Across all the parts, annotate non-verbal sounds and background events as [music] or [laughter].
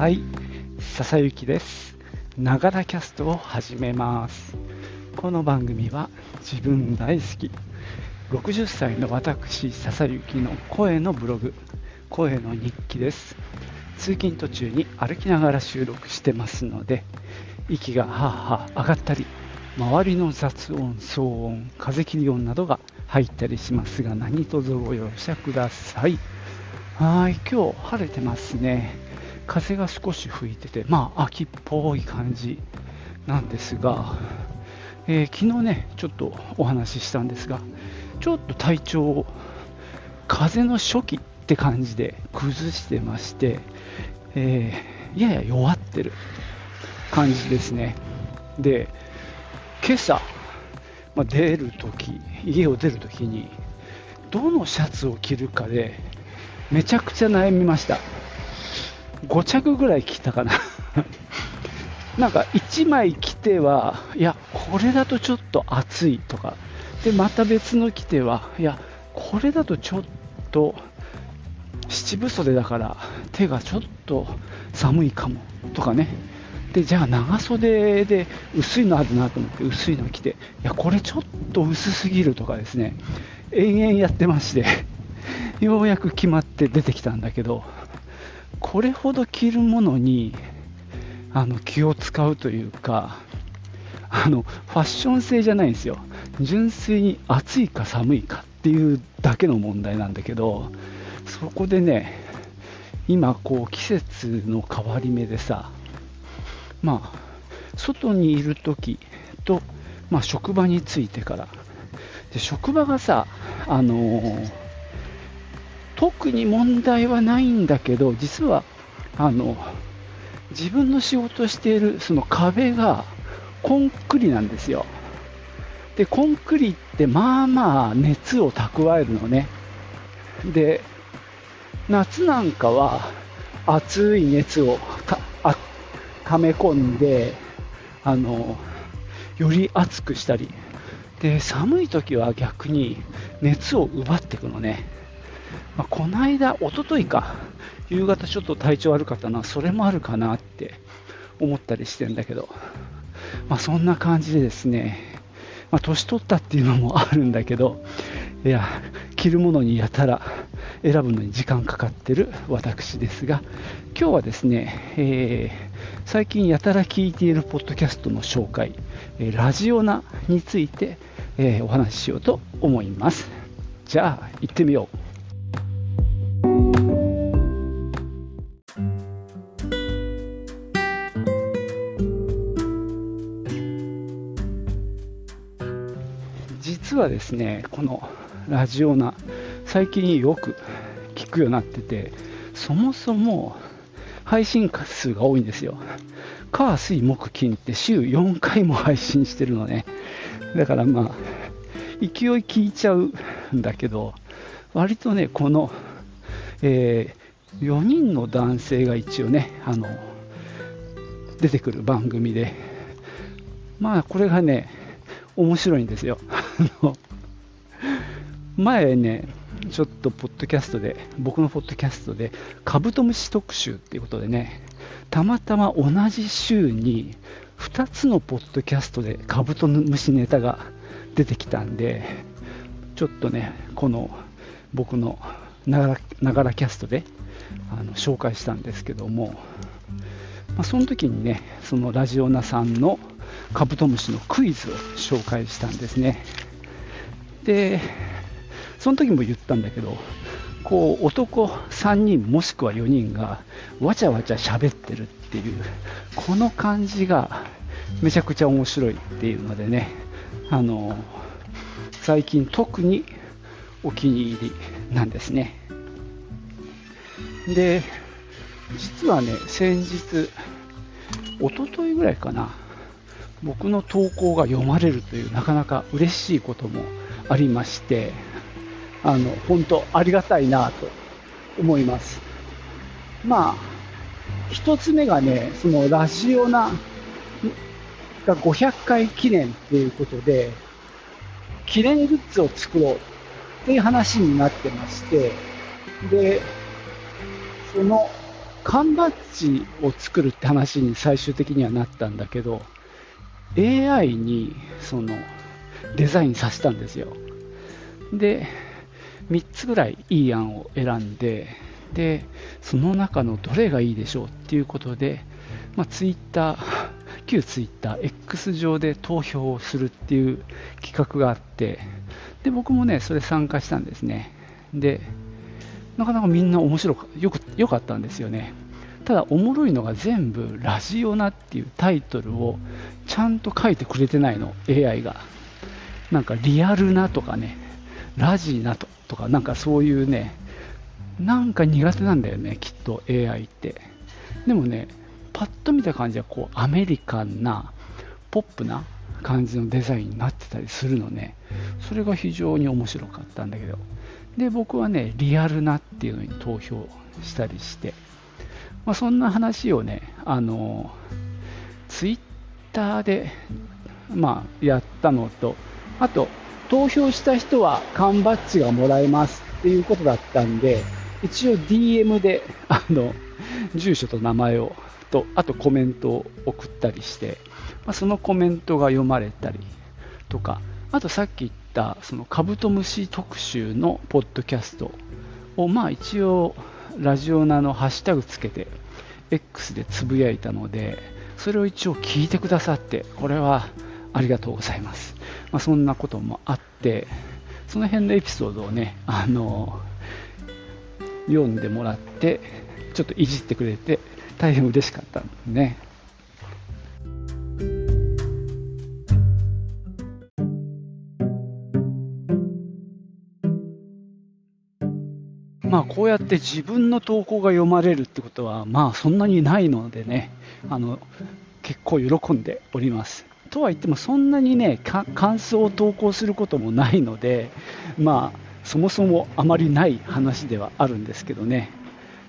はい、笹雪です。ながらキャストを始めます。この番組は自分大好き、60歳の私、笹雪の声のブログ、声の日記です。通勤途中に歩きながら収録してますので、息がはあはあ上がったり、周りの雑音、騒音、風切り音などが入ったりしますが、何卒ご容赦ください。はい、今日晴れてますね。風が少し吹いてて、まあ秋っぽい感じなんですが、えー昨日ね、ちょっとお話ししたんですが、ちょっと体調を風の初期って感じで崩してまして、えーやや弱ってる感じですね。で、今朝、まあ、出るとき、家を出るときに、どのシャツを着るかで、めちゃくちゃ悩みました。5着ぐらい着たかな。[laughs] なんか1枚着ては、いや、これだとちょっと暑いとか、で、また別の着ては、いや、これだとちょっと七分袖だから手がちょっと寒いかも。とかね。で、じゃあ長袖で薄いのあるなと思って薄いの着て、いや、これちょっと薄すぎるとかですね、延々やってまして、ようやく決まって出てきたんだけど、これほど着るものにあの気を使うというかあのファッション性じゃないんですよ。純粋に暑いか寒いかっていうだけの問題なんだけどそこでね今こう季節の変わり目でさまあ外にいる時と、まあ、職場に着いてから。で職場がさあのー特に問題はないんだけど、実はあの自分の仕事しているその壁がコンクリなんですよ。で、コンクリってまあまあ熱を蓄えるのね。で、夏なんかは熱い熱をたあ溜め込んで、あの、より熱くしたり、で、寒い時は逆に熱を奪っていくのね。まあ、この間、一昨日か、夕方ちょっと体調悪かったな、それもあるかなって思ったりしてんだけど、まあ、そんな感じでですね、まあ、年取ったっていうのもあるんだけど、いや、着るものにやたら選ぶのに時間かかってる私ですが、今日はですね、えー最近やたら聞いているポッドキャストの紹介、えラジオナについて、えお話ししようと思います。じゃあ、行ってみよう。はですね、このラジオナ、最近よく聞くようになってて、そもそも配信数が多いんですよ。火、水、木、金って週4回も配信してるのね。だからまあ、勢い聞いちゃうんだけど、割とね、この、え4人の男性が一応ね、あの、出てくる番組で、まあこれがね、面白いんですよ。の前ね、ちょっとポッドキャストで、僕のポッドキャストで、カブトムシ特集っていうことでね、たまたま同じ週に2つのポッドキャストでカブトムシネタが出てきたんで、ちょっとね、この僕のながらながらキャストであの紹介したんですけども、まあ、その時にね、そのラジオナさんのカブトムシのクイズを紹介したんですね。で、その時も言ったんだけど、こう男3人もしくは4人がわちゃわちゃ喋ってるっていう、この感じがめちゃくちゃ面白いっていうのでね、あの最近特にお気に入りなんですね。で、実はね、先日、一昨日ぐらいかな、僕の投稿が読まれるというなかなか嬉しいこともありまして、あの、本当ありがたいなと思います。まあ、一つ目がね、そのラジオナが500回記念ということで、記念グッズを作ろうっていう話になってまして、で、その缶バッジを作るって話に最終的にはなったんだけど、AI にそのデザインさせたんですよ。で、3つぐらいいい案を選んで、で、その中のどれがいいでしょうっていうことで、まあ、Twitter、旧 Twitter、X 上で投票をするっていう企画があって、で、僕もね、それ参加したんですね。で、なかなかみんな面白かよくよかったんですよね。ただ、おもろいのが全部ラジオナっていうタイトルをちゃんと書いてくれてないの、AI が。なんかリアルなとかね、ラジナととか、なんかそういうね、なんか苦手なんだよね、きっと AI って。でもね、パッと見た感じはこうアメリカンな、ポップな感じのデザインになってたりするのね、それが非常に面白かったんだけど、で、僕はね、リアルなっていうのに投票したりして、まあ、そんな話をね、あの、ツイッターで、まあ、やったのと、あと、投票した人は缶バッジがもらえますっていうことだったんで、一応 DM で、あの、住所と名前を、と、あとコメントを送ったりして、まあ、そのコメントが読まれたりとか、あとさっき言ったそのカブトムシ特集のポッドキャストを、まあ一応ラジオナのハッシュタグつけて X でつぶやいたので、それを一応聞いてくださって、これはありがとうございます。まあ、そんなこともあって、その辺のエピソードをね、あの読んでもらって、ちょっといじってくれて、大変嬉しかったんですね。まあ、こうやって自分の投稿が読まれるってことは、まあ、そんなにないのでね、あの結構喜んでおります。とは言っても、そんなにね、感想を投稿することもないので、まあ、そもそもあまりない話ではあるんですけどね。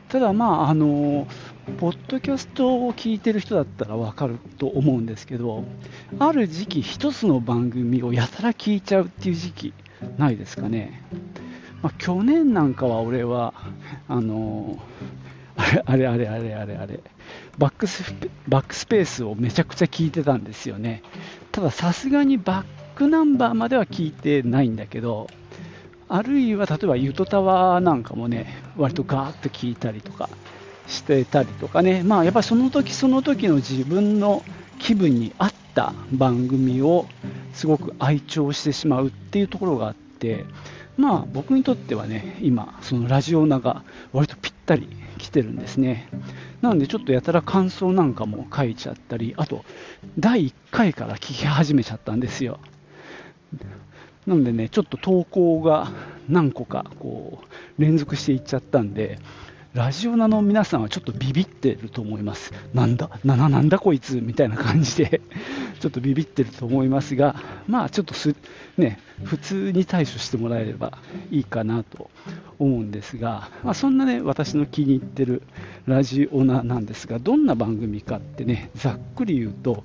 ただ、まあ、あの、ポッドキャストを聞いてる人だったらわかると思うんですけど、ある時期、一つの番組をやたら聞いちゃうっていう時期、ないですかね。まあ、去年なんかは俺は、あのあれあれあれあれあれあれ、バックスバックスペースをめちゃくちゃ聞いてたんですよね。たださすがにバックナンバーまでは聞いてないんだけど、あるいは例えばゆとたわなんかもね、割とガーッと聞いたりとかしてたりとかね、まあやっぱその時その時の自分の気分に合った番組をすごく愛聴してしまうっていうところがあって、まあ僕にとってはね、今、そのラジオナが割とぴったり来てるんですね。なのでちょっとやたら感想なんかも書いちゃったり、あと第1回から聞き始めちゃったんですよ。なのでね、ちょっと投稿が何個かこう連続していっちゃったんで、ラジオナの皆さんはちょっとビビってると思います。なんだ、な、な、なんだこいつみたいな感じでちょっとビビってると思いますが、まあちょっとす、ね、普通に対処してもらえればいいかなと思うんですが、まあ、そんなね、私の気に入ってるラジオナなんですが、どんな番組かってね、ざっくり言うと、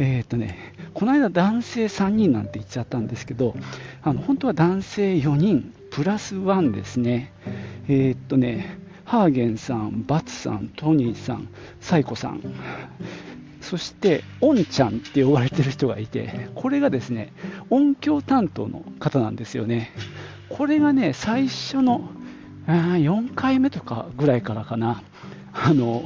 えっ、ー、とね、この間男性3人なんて言っちゃったんですけど、あの本当は男性4人プラス1ですね。えっ、ー、とね、ハーゲンさん、バツさん、トニーさん、サイコさん、そして、オンちゃんって呼ばれてる人がいて、これがですね、音響担当の方なんですよね。これがね、最初の4回目とかぐらいからかな、あの、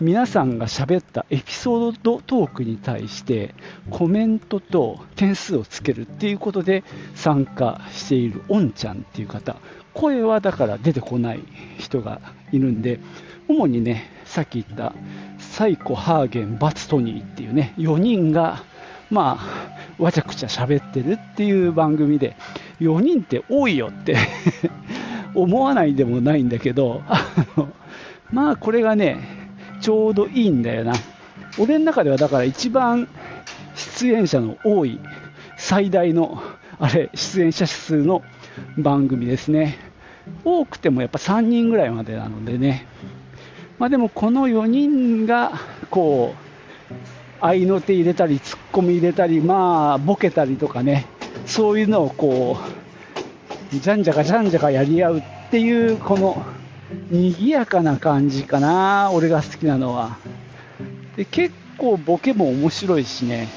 皆さんが喋ったエピソードトークに対してコメントと点数をつけるっていうことで参加しているオンちゃんっていう方声はだから出てこない人がいるんで、主にね、さっき言ったサイコ、ハーゲン、バツトニーっていうね、4人が、まあ、わちゃくちゃ喋ってるっていう番組で、4人って多いよって [laughs] 思わないでもないんだけど、あのまあこれがね、ちょうどいいんだよな。俺の中ではだから一番出演者の多い最大のあれ出演者数の番組ですね。多くてもやっぱ3人ぐらいまでなのでね、まあ、でもこの4人がこう合いの手入れたり、ツッコミ入れたり、まあボケたりとかね、そういうのをこうじゃんじゃかじゃんじゃかやり合うっていうこの賑やかな感じかな、俺が好きなのは。で結構ボケも面白いしね、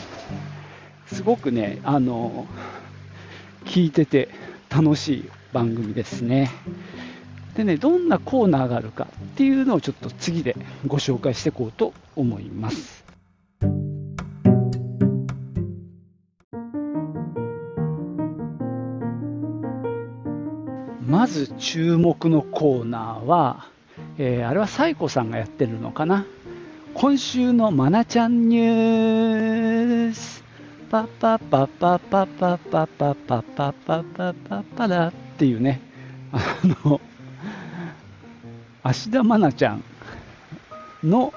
すごくね、あの、聞いてて楽しい。番組ですね。でね、どんなコーナーがあるかっていうのをちょっと次でご紹介していこうと思います。まず注目のコーナーは、えー、あれはサイコさんがやってるのかな？今週のまなちゃんニュース。パパパパパパパパパパパパパパラっていうね、あの、芦田愛菜ちゃんの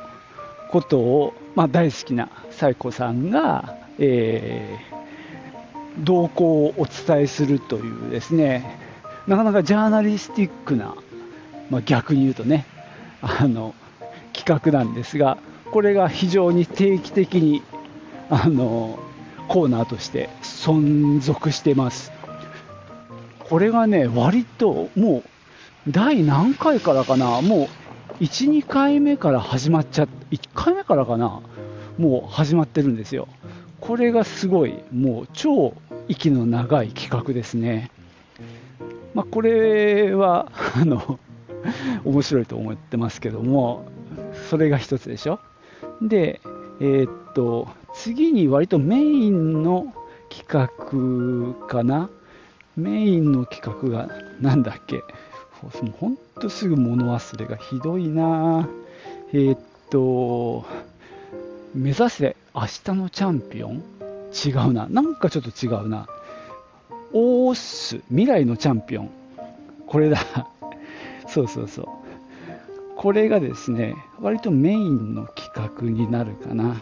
ことを、まあ、大好きなサイコさんが、えー、動向をお伝えするというですね、なかなかジャーナリスティックな、まあ、逆に言うとね、あの企画なんですが、これが非常に定期的にあのコーナーとして存続してます。これがね、割ともう第何回からかな、もう1、2回目から始まっちゃって、1回目からかな、もう始まってるんですよ。これがすごい、もう超息の長い企画ですね。まあ、これは [laughs] あの面白いと思ってますけども、それが一つでしょ。で、えー、っと、次に割とメインの企画かな。メインの企画が何だっけ？もうほんとすぐ物忘れがひどいなえー、っと、目指せ明日のチャンピオン？違うな。なんかちょっと違うな。オース、未来のチャンピオン。これだ。そうそうそう。これがですね、割とメインの企画になるかな。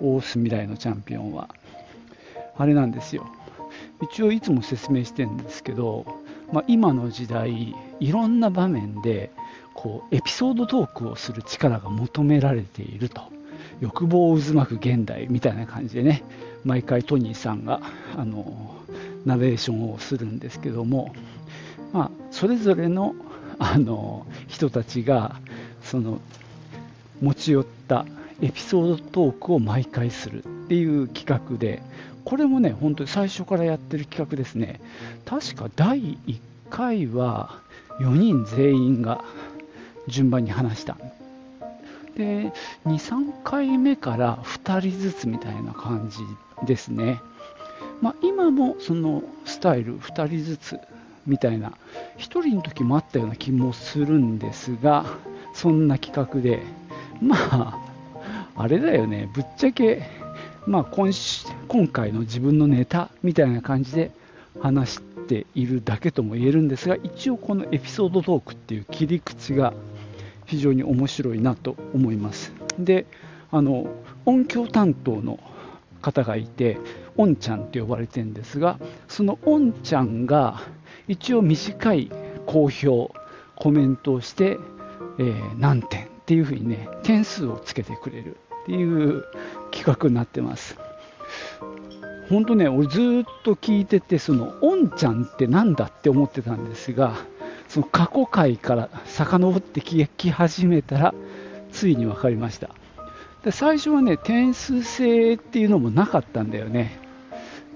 オース未来のチャンピオンは。あれなんですよ。一応いつも説明してるんですけど、まあ、今の時代、いろんな場面でこうエピソードトークをする力が求められていると。欲望を渦巻く現代みたいな感じでね、毎回トニーさんがあのナレーションをするんですけども、まあ、それぞれのあの人たちがその持ち寄ったエピソードトークを毎回するっていう企画でこれもね本当に最初からやってる企画ですね。確か第1回は4人全員が順番に話した。で23回目から2人ずつみたいな感じですね。まあ、今もそのスタイル2人ずつみたいな1人の時もあったような気もするんですがそんな企画で。まああれだよね。ぶっちゃけまあ今今回の自分のネタみたいな感じで話しているだけとも言えるんですが一応このエピソードトークっていう切り口が非常に面白いなと思います。であの音響担当の方がいておんちゃんって呼ばれてるんですがそのおんちゃんが一応短い好評コメントをして、えー、何点っていうふうにね点数をつけてくれる。っていう企画になってます。本当ね俺ずっと聞いててそのおんちゃんって何だって思ってたんですがその過去回から遡って聞き始めたらついに分かりました。で最初はね点数制っていうのもなかったんだよね。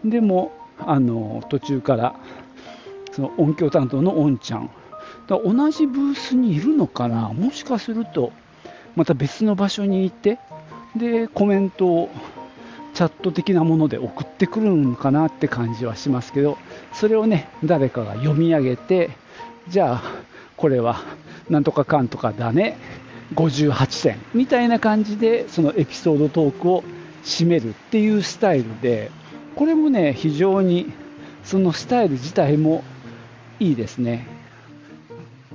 でもあの途中からその音響担当のおんちゃん。だ同じブースにいるのかな？もしかするとまた別の場所にいてでコメントをチャット的なもので送ってくるのかなって感じはしますけどそれをね誰かが読み上げてじゃあこれはなんとかかんとかだね58点みたいな感じでそのエピソードトークを締めるっていうスタイルでこれもね非常にそのスタイル自体もいいですね。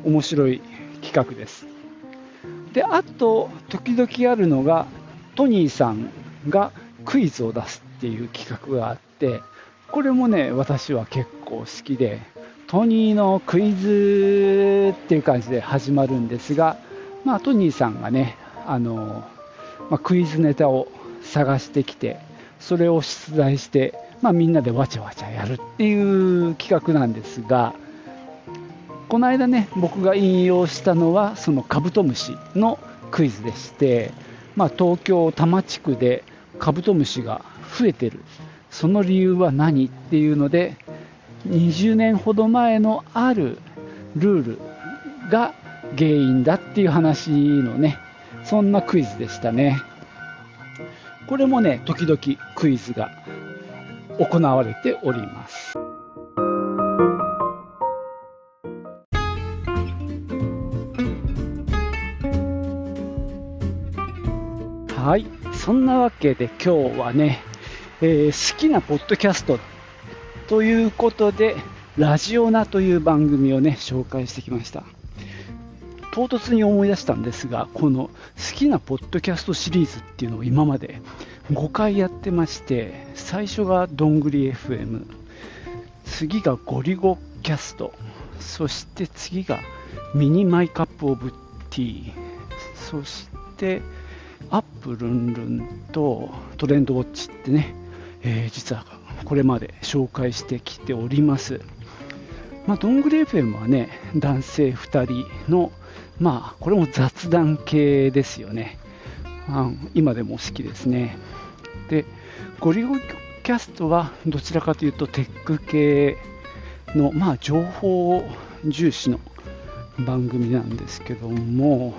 面白い企画です。であと時々あるのがトニーさんがクイズを出すっていう企画があってこれもね私は結構好きでトニーのクイズっていう感じで始まるんですが、まあ、トニーさんがねあの、まあ、クイズネタを探してきてそれを出題して、まあ、みんなでわちゃわちゃやるっていう企画なんですがこの間ね僕が引用したのはそのカブトムシのクイズでして、まあ、東京多摩地区でカブトムシが増えてる。その理由は何っていうので20年ほど前のあるルールが原因だっていう話のねそんなクイズでしたね。これもね時々クイズが行われております。はい、そんなわけで今日はね、えー、好きなポッドキャストということで、ラジオナという番組をね、紹介してきました。唐突に思い出したんですが、この好きなポッドキャストシリーズっていうのを今まで5回やってまして、最初がどんぐり FM、次がゴリゴキャスト、そして次がミニ My Cup of Tea、そしてアップルンルンとトレンドウォッチってね、えー、実はこれまで紹介してきております。まあ、どんぐり FM はね、男性2人の、まあ、これも雑談系ですよね。あ今でも好きですね。で、ゴリゴリキャストはどちらかというとテック系の、まあ、情報重視の番組なんですけども、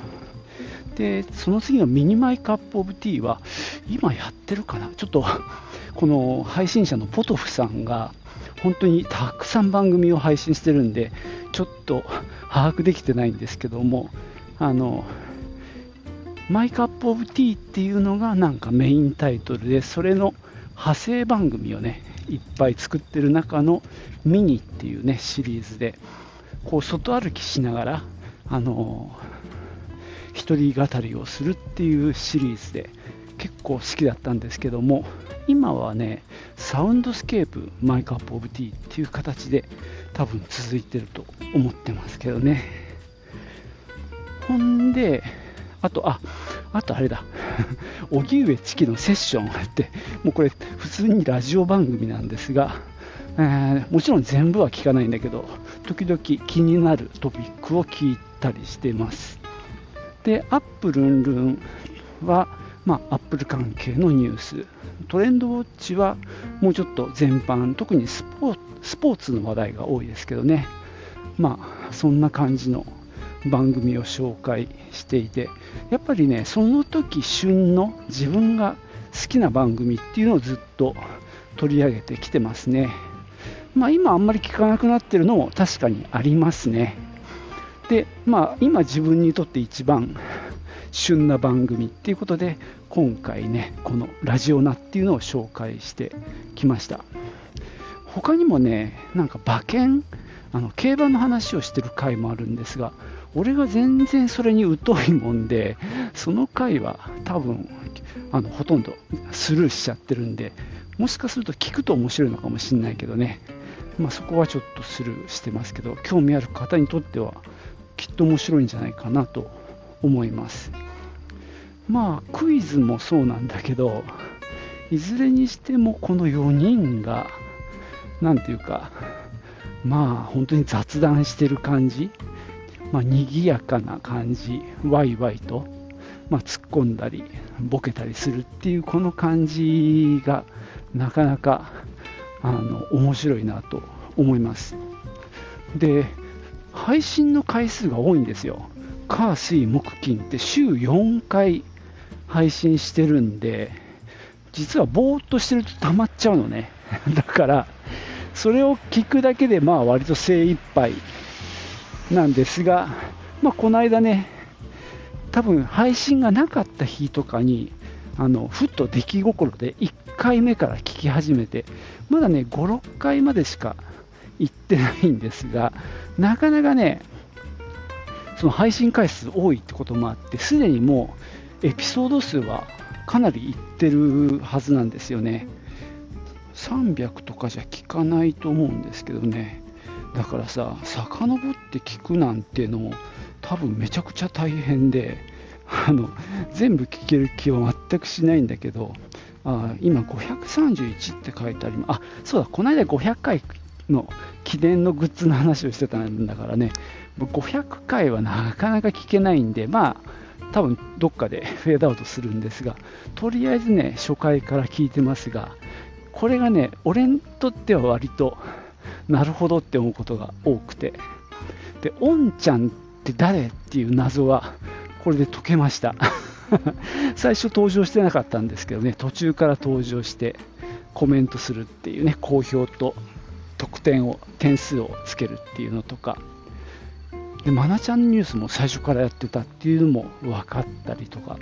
でその次のミニ My Cup of Tea は今やってるかな？ちょっと [laughs] この配信者のポトフさんが本当にたくさん番組を配信してるんでちょっと把握できてないんですけどもあの My Cup of Tea っていうのがなんかメインタイトルでそれの派生番組をねいっぱい作ってる中のミニっていうねシリーズでこう外歩きしながらあの一人語りをするっていうシリーズで結構好きだったんですけども今はね Soundscape My Cup of Tea っていう形で多分続いてると思ってますけどね。ほんであとああとあれだ。[laughs] 荻上チキのセッションってもうこれ普通にラジオ番組なんですが、えー、もちろん全部は聞かないんだけど時々気になるトピックを聞いたりしてます。で、アップルンルンは、まあ、アップル関係のニュース、トレンドウォッチはもうちょっと全般、特にスポーツの話題が多いですけどね、まあ、そんな感じの番組を紹介していて、やっぱりね、その時旬の自分が好きな番組っていうのをずっと取り上げてきてますね。まあ、今あんまり聞かなくなってるのも確かにありますね。で、まあ、今自分にとって一番旬な番組っていうことで今回ねこのラジオナっていうのを紹介してきました。他にもねなんか馬券あの競馬の話をしてる回もあるんですが俺が全然それに疎いもんでその回は多分あのほとんどスルーしちゃってるんでもしかすると聞くと面白いのかもしれないけどね、まあ、そこはちょっとスルーしてますけど興味ある方にとってはきっと面白いんじゃないかなと思います。まあクイズもそうなんだけどいずれにしてもこの4人が何ていうかまあ本当に雑談してる感じまあ賑やかな感じワイワイと、まあ、突っ込んだりボケたりするっていうこの感じがなかなかあの面白いなと思いますで配信の回数が多いんですよ。火、水、木、金って週4回配信してるんで、実はぼーっとしてると溜まっちゃうのね。[laughs] だから、それを聞くだけでまあ割と精一杯なんですが、まあ、この間ね、多分配信がなかった日とかに、あのふっと出来心で1回目から聞き始めて、まだね、5、6回までしか行ってないんですが、なかなかね、その配信回数多いってこともあって、すでにもうエピソード数はかなりいってるはずなんですよね。300とかじゃ聞かないと思うんですけどね。だからさ、遡って聞くなんてのも多分めちゃくちゃ大変で、あの全部聞ける気は全くしないんだけど、あ今531って書いてあります。あ、そうだ、この間500回の記念のグッズの話をしてたんだからね、500回はなかなか聞けないんで、まあ、多分どっかでフェードアウトするんですが、とりあえずね、初回から聞いてますが、これがね、俺にとっては割と、なるほどって思うことが多くて、で、おんちゃんって誰っていう謎は、これで解けました。[laughs] 最初登場してなかったんですけどね、途中から登場してコメントするっていうね、好評と得点を、点数をつけるっていうのとか、で、まなちゃんニュースも最初からやってたっていうのも分かったりとか、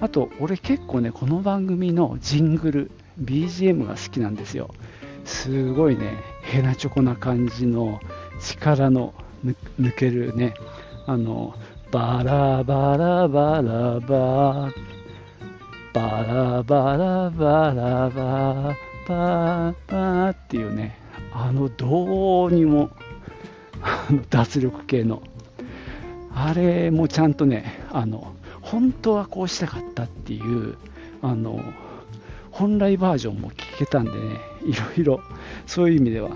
あと、俺結構ね、この番組のジングル、BGM が好きなんですよ。すごいね、ヘナチョコな感じの力の抜けるね、あの、バラバラバラババラバラバラバーババっていうね、あのどうにも [laughs] 脱力系の。あれもちゃんとねあの本当はこうしたかったっていうあの本来バージョンも聞けたんでねいろいろそういう意味では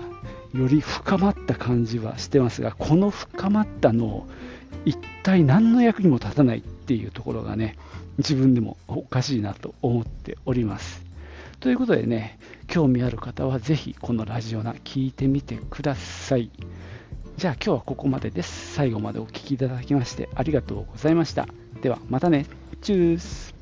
より深まった感じはしてますがこの深まったのを一体何の役にも立たないっていうところがね自分でもおかしいなと思っております。ということでね興味ある方はぜひこのラジオな聞いてみてください。じゃあ今日はここまでです。最後までお聴きいただきましてありがとうございました。ではまたね。チュース。